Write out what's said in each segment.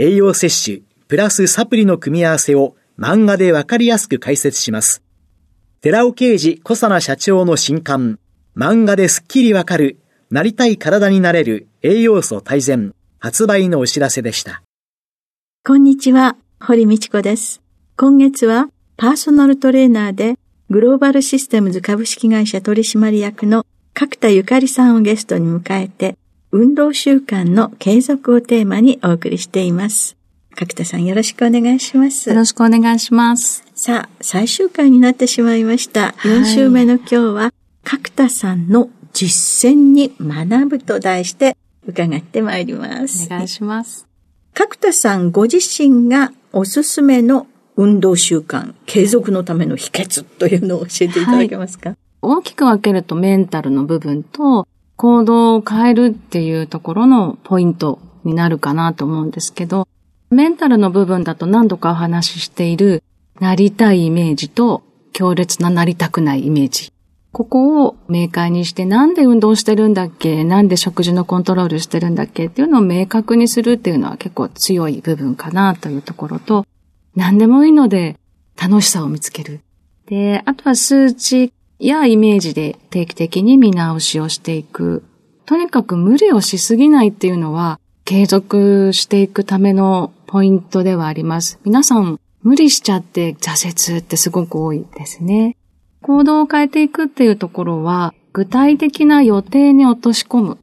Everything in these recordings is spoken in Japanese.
栄養摂取、プラスサプリの組み合わせを漫画でわかりやすく解説します。寺尾啓治小佐奈社長の新刊、漫画ですっきりわかる、なりたい体になれる栄養素大全、発売のお知らせでした。こんにちは、堀道子です。今月はパーソナルトレーナーでグローバルシステムズ株式会社取締役の角田ゆかりさんをゲストに迎えて、運動習慣の継続をテーマにお送りしています。角田さんよろしくお願いします。よろしくお願いします。さあ、最終回になってしまいました。4週目の今日は、角田さんの実践に学ぶと題して伺ってまいります。お願いします。角田さんご自身がおすすめの運動習慣、継続のための秘訣というのを教えていただけますか、はい、大きく分けるとメンタルの部分と行動を変えるっていうところのポイントになるかなと思うんですけど、メンタルの部分だと何度かお話ししているなりたいイメージと強烈ななりたくないイメージ。ここを明快にしてなんで運動してるんだっけ？なんで食事のコントロールしてるんだっけ？っていうのを明確にするっていうのは結構強い部分かなというところと、何でもいいので楽しさを見つける。で、あとは数値やイメージで定期的に見直しをしていく。とにかく無理をしすぎないっていうのは継続していくためのポイントではあります。皆さん無理しちゃって挫折ってすごく多いですね。行動を変えていくっていうところは具体的な予定に落とし込む。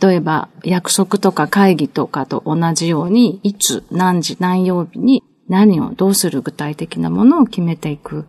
例えば約束とか会議とかと同じようにいつ何時何曜日に何をどうする具体的なものを決めていく。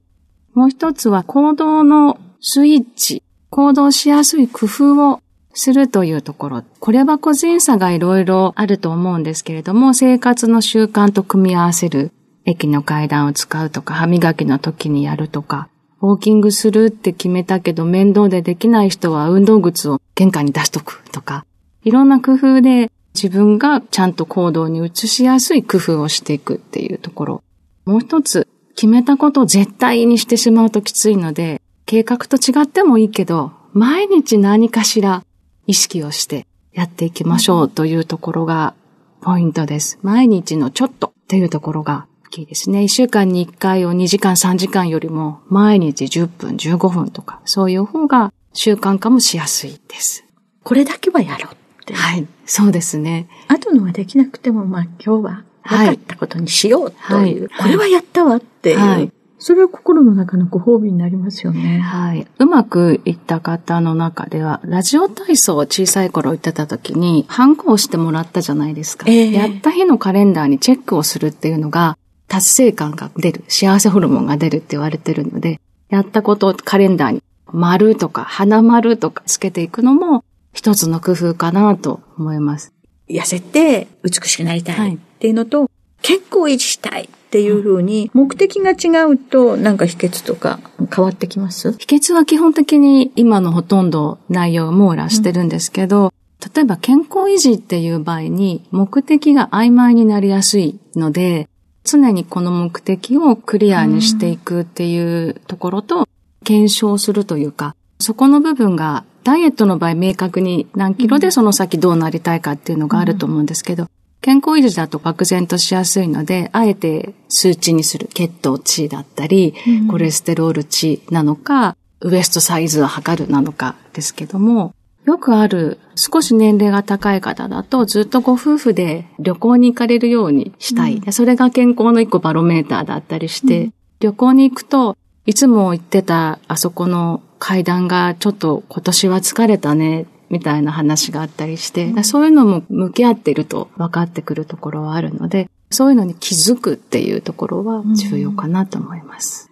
もう一つは行動のスイッチ、行動しやすい工夫をするというところ。これは個人差がいろいろあると思うんですけれども、生活の習慣と組み合わせる。駅の階段を使うとか、歯磨きの時にやるとか、ウォーキングするって決めたけど面倒でできない人は運動靴を玄関に出しとくとか、いろんな工夫で自分がちゃんと行動に移しやすい工夫をしていくっていうところ。もう一つ、決めたことを絶対にしてしまうときついので、計画と違ってもいいけど、毎日何かしら意識をしてやっていきましょうというところがポイントです。毎日のちょっとっていうところが大きいですね。一週間に一回を2時間3時間よりも毎日10分15分とかそういう方が習慣化もしやすいです。これだけはやろう。はい。そうですね。後のはできなくても、まあ今日は分かったことにしようという、はい、これはやったわっていう。はいそれは心の中のご褒美になりますよね。はい。うまくいった方の中では、ラジオ体操を小さい頃言ってた時に、ハンコをしてもらったじゃないですか。えー、やった日のカレンダーにチェックをするっていうのが、達成感が出る、幸せホルモンが出るって言われてるので、やったことをカレンダーに丸とか花丸とかつけていくのも、一つの工夫かなと思います。痩せて美しくなりたいっていうのと、はい、健康維持したいっていうふうに、目的が違うと、なんか秘訣とか変わってきます？秘訣は基本的に今のほとんど内容を網羅してるんですけど、うん、例えば健康維持っていう場合に目的が曖昧になりやすいので、常にこの目的をクリアにしていくっていうところと、検証するというか、そこの部分がダイエットの場合明確に何キロでその先どうなりたいかっていうのがあると思うんですけど、健康維持だと漠然としやすいので、あえて数値にする血糖値だったり、コレステロール値なのか、ウエストサイズを測るなのかですけども、よくある、少し年齢が高い方だと、ずっとご夫婦で旅行に行かれるようにしたい。うん、それが健康の一個バロメーターだったりして、うん、旅行に行くと、いつも行ってたあそこの階段がちょっと今年は疲れたね、みたいな話があったりして、うん、そういうのも向き合っていると分かってくるところはあるので、そういうのに気づくっていうところは重要かなと思います。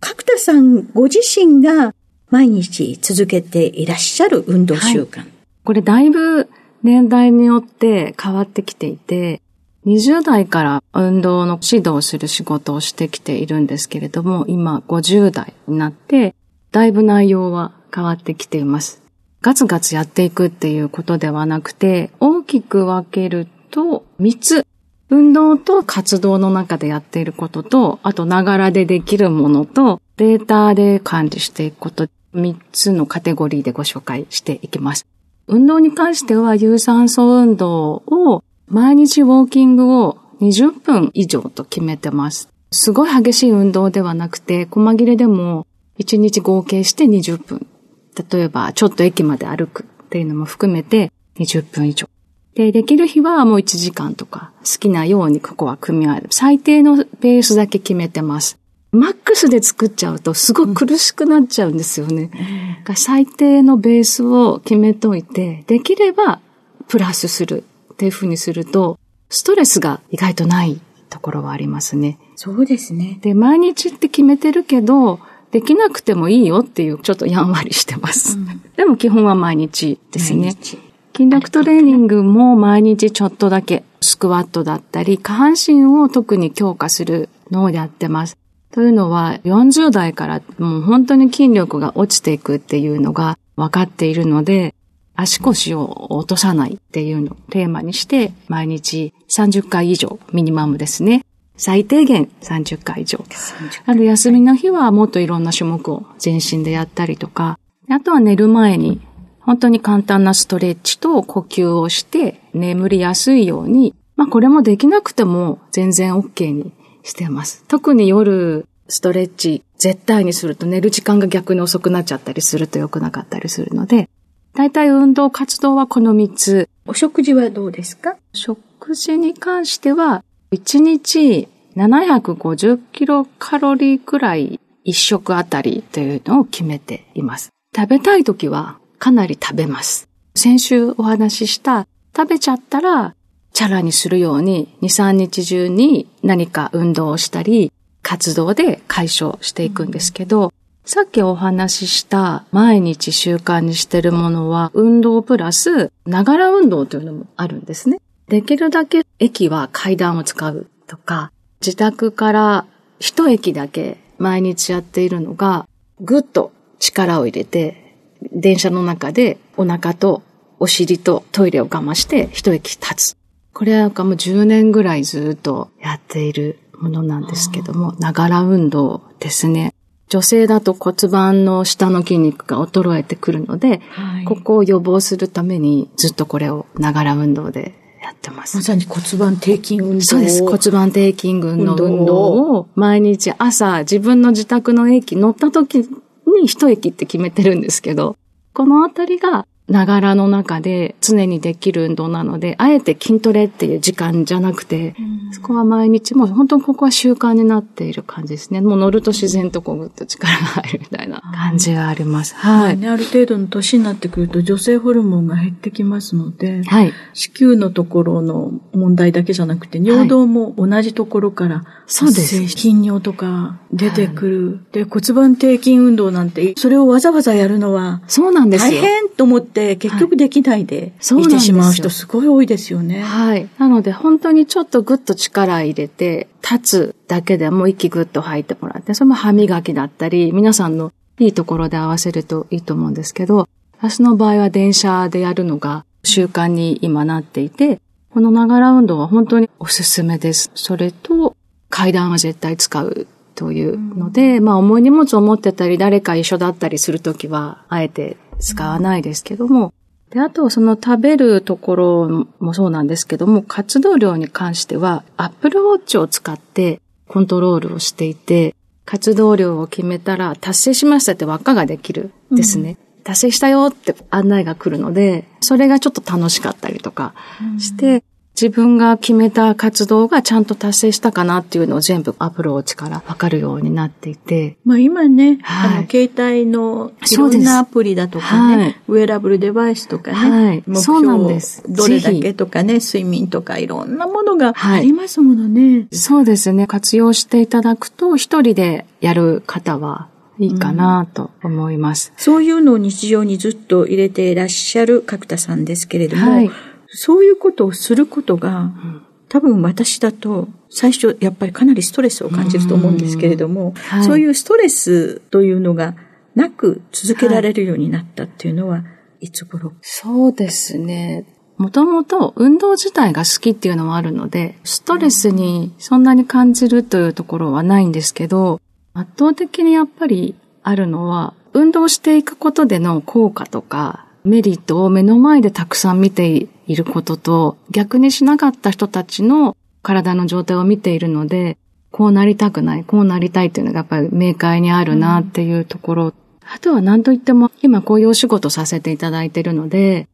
角田さんご自身が毎日続けていらっしゃる運動習慣。はい、これだいぶ年代によって変わってきていて、20代から運動の指導をする仕事をしてきているんですけれども、今50代になって、だいぶ内容は変わってきています。ガツガツやっていくっていうことではなくて、大きく分けると3つ。運動と活動の中でやっていることと、あとながらでできるものと、データで管理していくこと3つのカテゴリーでご紹介していきます。運動に関しては有酸素運動を毎日ウォーキングを20分以上と決めてます。すごい激しい運動ではなくて、細切れでも1日合計して20分。例えば、ちょっと駅まで歩くっていうのも含めて20分以上。で、できる日はもう1時間とか好きなようにここは組み合わせる。最低のペースだけ決めてます。マックスで作っちゃうとすごく苦しくなっちゃうんですよね。うん、最低のベースを決めといて、できればプラスするっていうふうにすると、ストレスが意外とないところはありますね。そうですね。で、毎日って決めてるけど、できなくてもいいよっていう、ちょっとやんわりしてます。うん、でも基本は毎日ですね。筋力トレーニングも毎日ちょっとだけ、スクワットだったり、下半身を特に強化するのをやってます。というのは、40代からもう本当に筋力が落ちていくっていうのが分かっているので、足腰を落とさないっていうのをテーマにして、毎日30回以上、ミニマムですね。最低限30回以上。ある休みの日はもっといろんな種目を全身でやったりとか、あとは寝る前に本当に簡単なストレッチと呼吸をして眠りやすいように、まあこれもできなくても全然 OK にしてます。特に夜、ストレッチ絶対にすると寝る時間が逆に遅くなっちゃったりすると良くなかったりするので、大体運動活動はこの3つ。お食事はどうですか？食事に関しては、1日750キロカロリーくらい1食あたりというのを決めています。食べたい時はかなり食べます。先週お話しした食べちゃったらチャラにするように、2、3日中に何か運動をしたり、活動で解消していくんですけど、さっきお話しした毎日習慣にしてるものは、運動プラス、ながら運動というのもあるんですね。できるだけ駅は階段を使うとか、自宅から一駅だけ毎日やっているのが、ぐっと力を入れて、電車の中でお腹とお尻とトイレを我慢して一駅立つ。これはもう10年ぐらいずっとやっているものなんですけども、ながら運動ですね。女性だと骨盤の下の筋肉が衰えてくるので、はい、ここを予防するためにずっとこれをながら運動でやってます。まさに骨盤底筋運動。そうです。骨盤底筋群の運動を毎日朝自分の自宅の駅乗った時に一駅って決めてるんですけど、このあたりがながらの中で常にできる運動なので、あえて筋トレっていう時間じゃなくて、うん、そこは毎日もう本当にここは習慣になっている感じですね。もう乗ると自然とこうぐっと力が入るみたいな感じがあります。はい。ね、ある程度の年になってくると女性ホルモンが減ってきますので、はい。子宮のところの問題だけじゃなくて、尿道も同じところからそうです。頻尿とか出てくる。はい、で、骨盤底筋運動なんて、それをわざわざやるのは、そうなんですよ。大変と思って、て、結局できないで、いてしまう人すごい多いですよね。はい。なので、本当にちょっとぐっと力入れて、立つだけでも息ぐっと吐いてもらって、それも歯磨きだったり、皆さんのいいところで合わせるといいと思うんですけど、私の場合は電車でやるのが習慣に今なっていて、このながら運動は本当におすすめです。それと、階段は絶対使うというので、うん、まあ重い荷物を持ってたり誰か一緒だったりするときは、あえて使わないですけども、で、あと、その食べるところもそうなんですけども、活動量に関しては、Apple Watch を使ってコントロールをしていて、活動量を決めたら達成しましたって輪っかができるんですね。達成したよって案内が来るので、それがちょっと楽しかったりとかして、自分が決めた活動がちゃんと達成したかなっていうのを全部アプローチからわかるようになっていて。まあ今ね、はい、あの、携帯のいろんなアプリだとかね、はい、ウェアラブルデバイスとかね、はい、目標どれだけとかね、睡眠とかいろんなものがありますものね。そうですね。活用していただくと、一人でやる方はいいかなと思います、うん、そういうのを日常にずっと入れていらっしゃる角田さんですけれども、はい、そういうことをすることが、多分私だと最初やっぱりかなりストレスを感じると思うんですけれども、はい、そういうストレスというのがなく続けられるようになったっていうのは、はい、いつ頃？そうですね。もともと運動自体が好きっていうのはあるので、ストレスにそんなに感じるというところはないんですけど、圧倒的にやっぱりあるのは、運動していくことでの効果とか、メリットを目の前でたくさん見ていることと、逆にしなかった人たちの体の状態を見ているので、こうなりたくない、こうなりたいっていうのがやっぱり明快にあるなっていうところ。うん、あとは何と言っても、今こういうお仕事させていただいているので、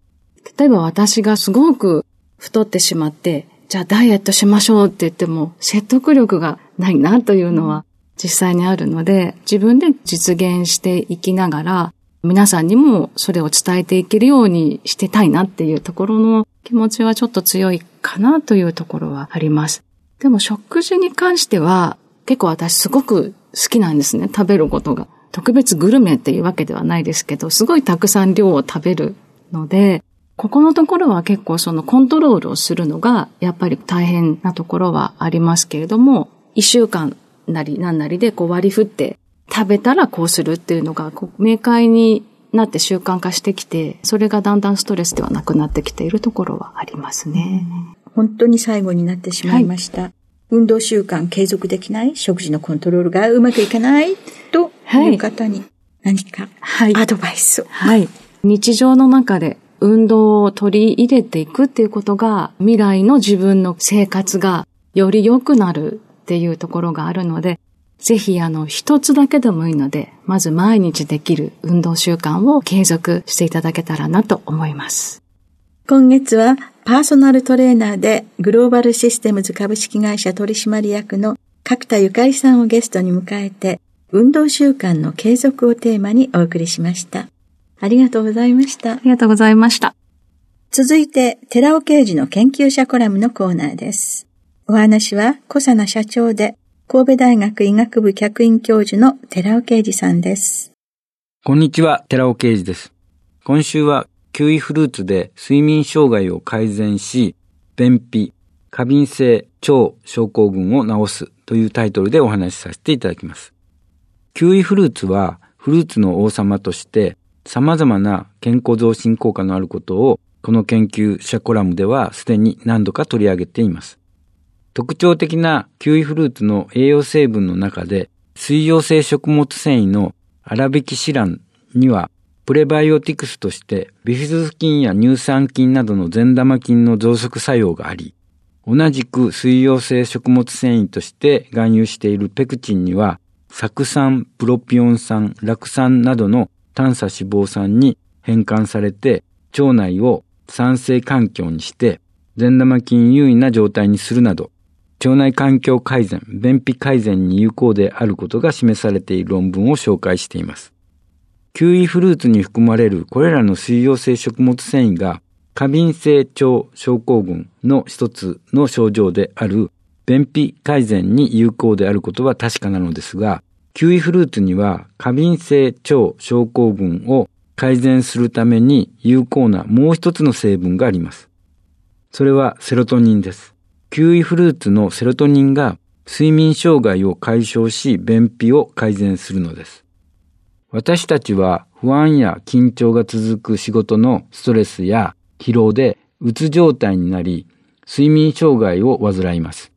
例えば私がすごく太ってしまって、じゃあダイエットしましょうって言っても説得力がないなというのは実際にあるので、自分で実現していきながら、皆さんにもそれを伝えていけるようにしてたいなっていうところの気持ちはちょっと強いかなというところはあります。でも食事に関しては結構私すごく好きなんですね。食べることが。特別グルメっていうわけではないですけど、すごいたくさん量を食べるので、ここのところは結構そのコントロールをするのがやっぱり大変なところはありますけれども、一週間なり何なりでこう割り振って食べたらこうするっていうのが明快になって習慣化してきて、それがだんだんストレスではなくなってきているところはありますね。本当に最後になってしまいました。はい、運動習慣継続できない食事のコントロールがうまくいかないという方に何かアドバイスを。はい。日常の中で運動を取り入れていくっていうことが未来の自分の生活がより良くなるっていうところがあるので、ぜひあの一つだけでもいいので、まず毎日できる運動習慣を継続していただけたらなと思います。今月はパーソナルトレーナーでグローバルシステムズ株式会社取締役の角田ゆかりさんをゲストに迎えて、運動習慣の継続をテーマにお送りしました。ありがとうございました。ありがとうございました。続いて、寺尾刑事の研究者コラムのコーナーです。お話は、小佐奈社長で、神戸大学医学部客員教授の寺尾啓二さんです。こんにちは、寺尾啓二です。今週は、キウイフルーツで睡眠障害を改善し、便秘、過敏性腸症候群を治すというタイトルでお話しさせていただきます。キウイフルーツは、フルーツの王様として、様々な健康増進効果のあることを、この研究者コラムではすでに何度か取り上げています。特徴的なキウイフルーツの栄養成分の中で、水溶性食物繊維の粗挽きシランには、プレバイオティクスとしてビフィズス菌や乳酸菌などの善玉菌の増殖作用があり、同じく水溶性食物繊維として含有しているペクチンには、酢酸、プロピオン酸、酪酸などの炭素脂肪酸に変換されて、腸内を酸性環境にして、善玉菌優位な状態にするなど、腸内環境改善、便秘改善に有効であることが示されている論文を紹介しています。キウイフルーツに含まれるこれらの水溶性食物繊維が過敏性腸症候群の一つの症状である便秘改善に有効であることは確かなのですが、キウイフルーツには過敏性腸症候群を改善するために有効なもう一つの成分があります。それはセロトニンです。キウイフルーツのセロトニンが睡眠障害を解消し便秘を改善するのです。私たちは不安や緊張が続く仕事のストレスや疲労でうつ状態になり睡眠障害を患います。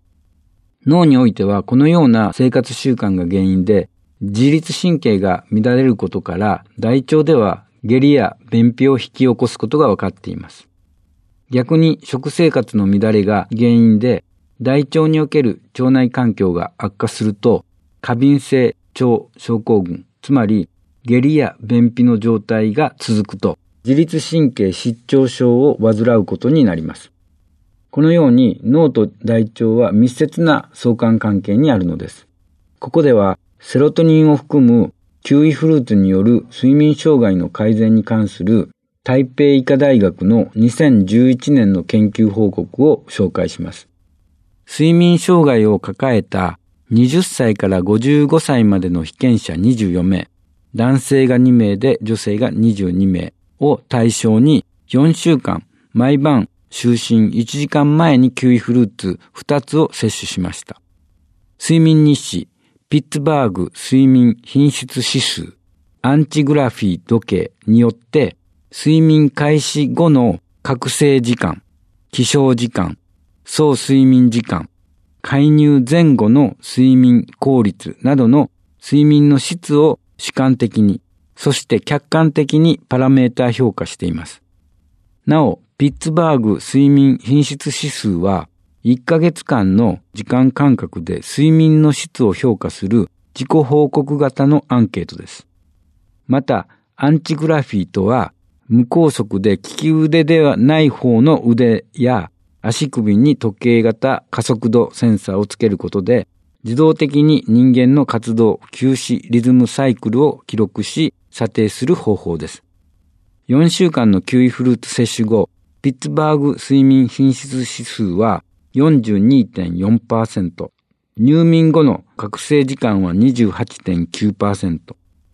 脳においてはこのような生活習慣が原因で自律神経が乱れることから大腸では下痢や便秘を引き起こすことが分かっています。逆に食生活の乱れが原因で大腸における腸内環境が悪化すると過敏性腸症候群、つまり下痢や便秘の状態が続くと、自律神経失調症を患うことになります。このように脳と大腸は密接な相関関係にあるのです。ここではセロトニンを含むキウイフルーツによる睡眠障害の改善に関する台北医科大学の2011年の研究報告を紹介します。睡眠障害を抱えた20歳から55歳までの被験者24名、男性が2名で女性が22名を対象に4週間毎晩就寝1時間前にキウイフルーツ2つを摂取しました。睡眠日誌、ピッツバーグ睡眠品質指数、アンチグラフィー時計によって睡眠開始後の覚醒時間、起床時間、総睡眠時間、介入前後の睡眠効率などの睡眠の質を主観的に、そして客観的にパラメータ評価しています。なお、ピッツバーグ睡眠品質指数は、1ヶ月間の時間間隔で睡眠の質を評価する自己報告型のアンケートです。また、アンチグラフィーとは、無拘束で利き腕ではない方の腕や足首に時計型加速度センサーをつけることで自動的に人間の活動、休止、リズムサイクルを記録し査定する方法です。4週間のキウイフルーツ摂取後、ピッツバーグ睡眠品質指数は42.4%、入眠後の覚醒時間は28.9%、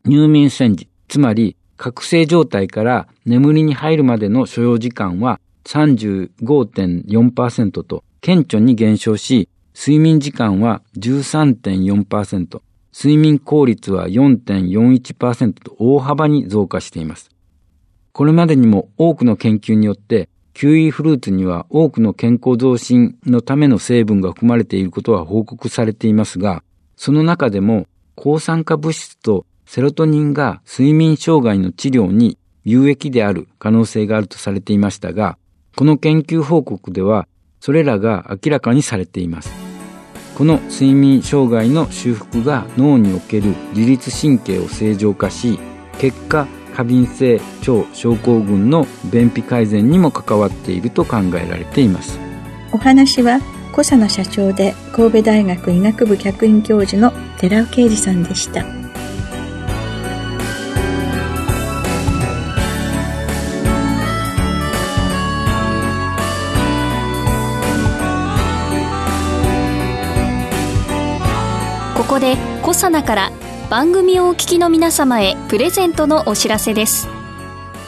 入眠戦時、つまり覚醒状態から眠りに入るまでの所要時間は35.4%と顕著に減少し、睡眠時間は13.4%、睡眠効率は4.41%と大幅に増加しています。これまでにも多くの研究によって、キウイフルーツには多くの健康増進のための成分が含まれていることは報告されていますが、その中でも抗酸化物質とセロトニンが睡眠障害の治療に有益である可能性があるとされていましたが、この研究報告ではそれらが明らかにされています。この睡眠障害の修復が脳における自律神経を正常化し、結果、過敏性腸症候群の便秘改善にも関わっていると考えられています。お話は小佐野社長で神戸大学医学部客員教授の寺尾啓二さんでした。ここでコサナから番組をお聞きの皆様へプレゼントのお知らせです。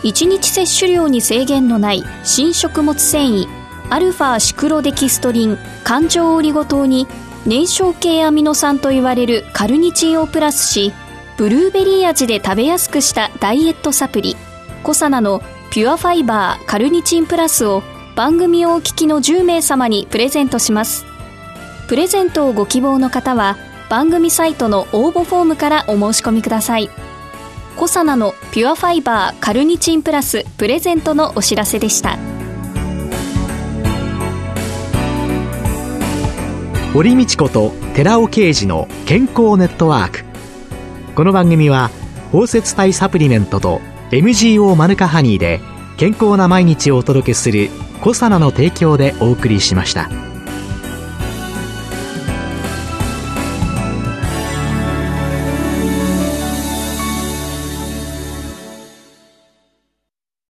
1日摂取量に制限のない新食物繊維アルファシクロデキストリン環状オリゴ糖に燃焼系アミノ酸といわれるカルニチンをプラスしブルーベリー味で食べやすくしたダイエットサプリコサナのピュアファイバーカルニチンプラスを番組をお聞きの10名様にプレゼントします。プレゼントをご希望の方は番組サイトの応募フォームからお申し込みください。コサナのピュアファイバーカルニチンプラスプレゼントのお知らせでした。堀道子と寺尾啓二の健康ネットワーク。この番組は包摂体サプリメントと MGO マヌカハニーで健康な毎日をお届けするコサナの提供でお送りしました。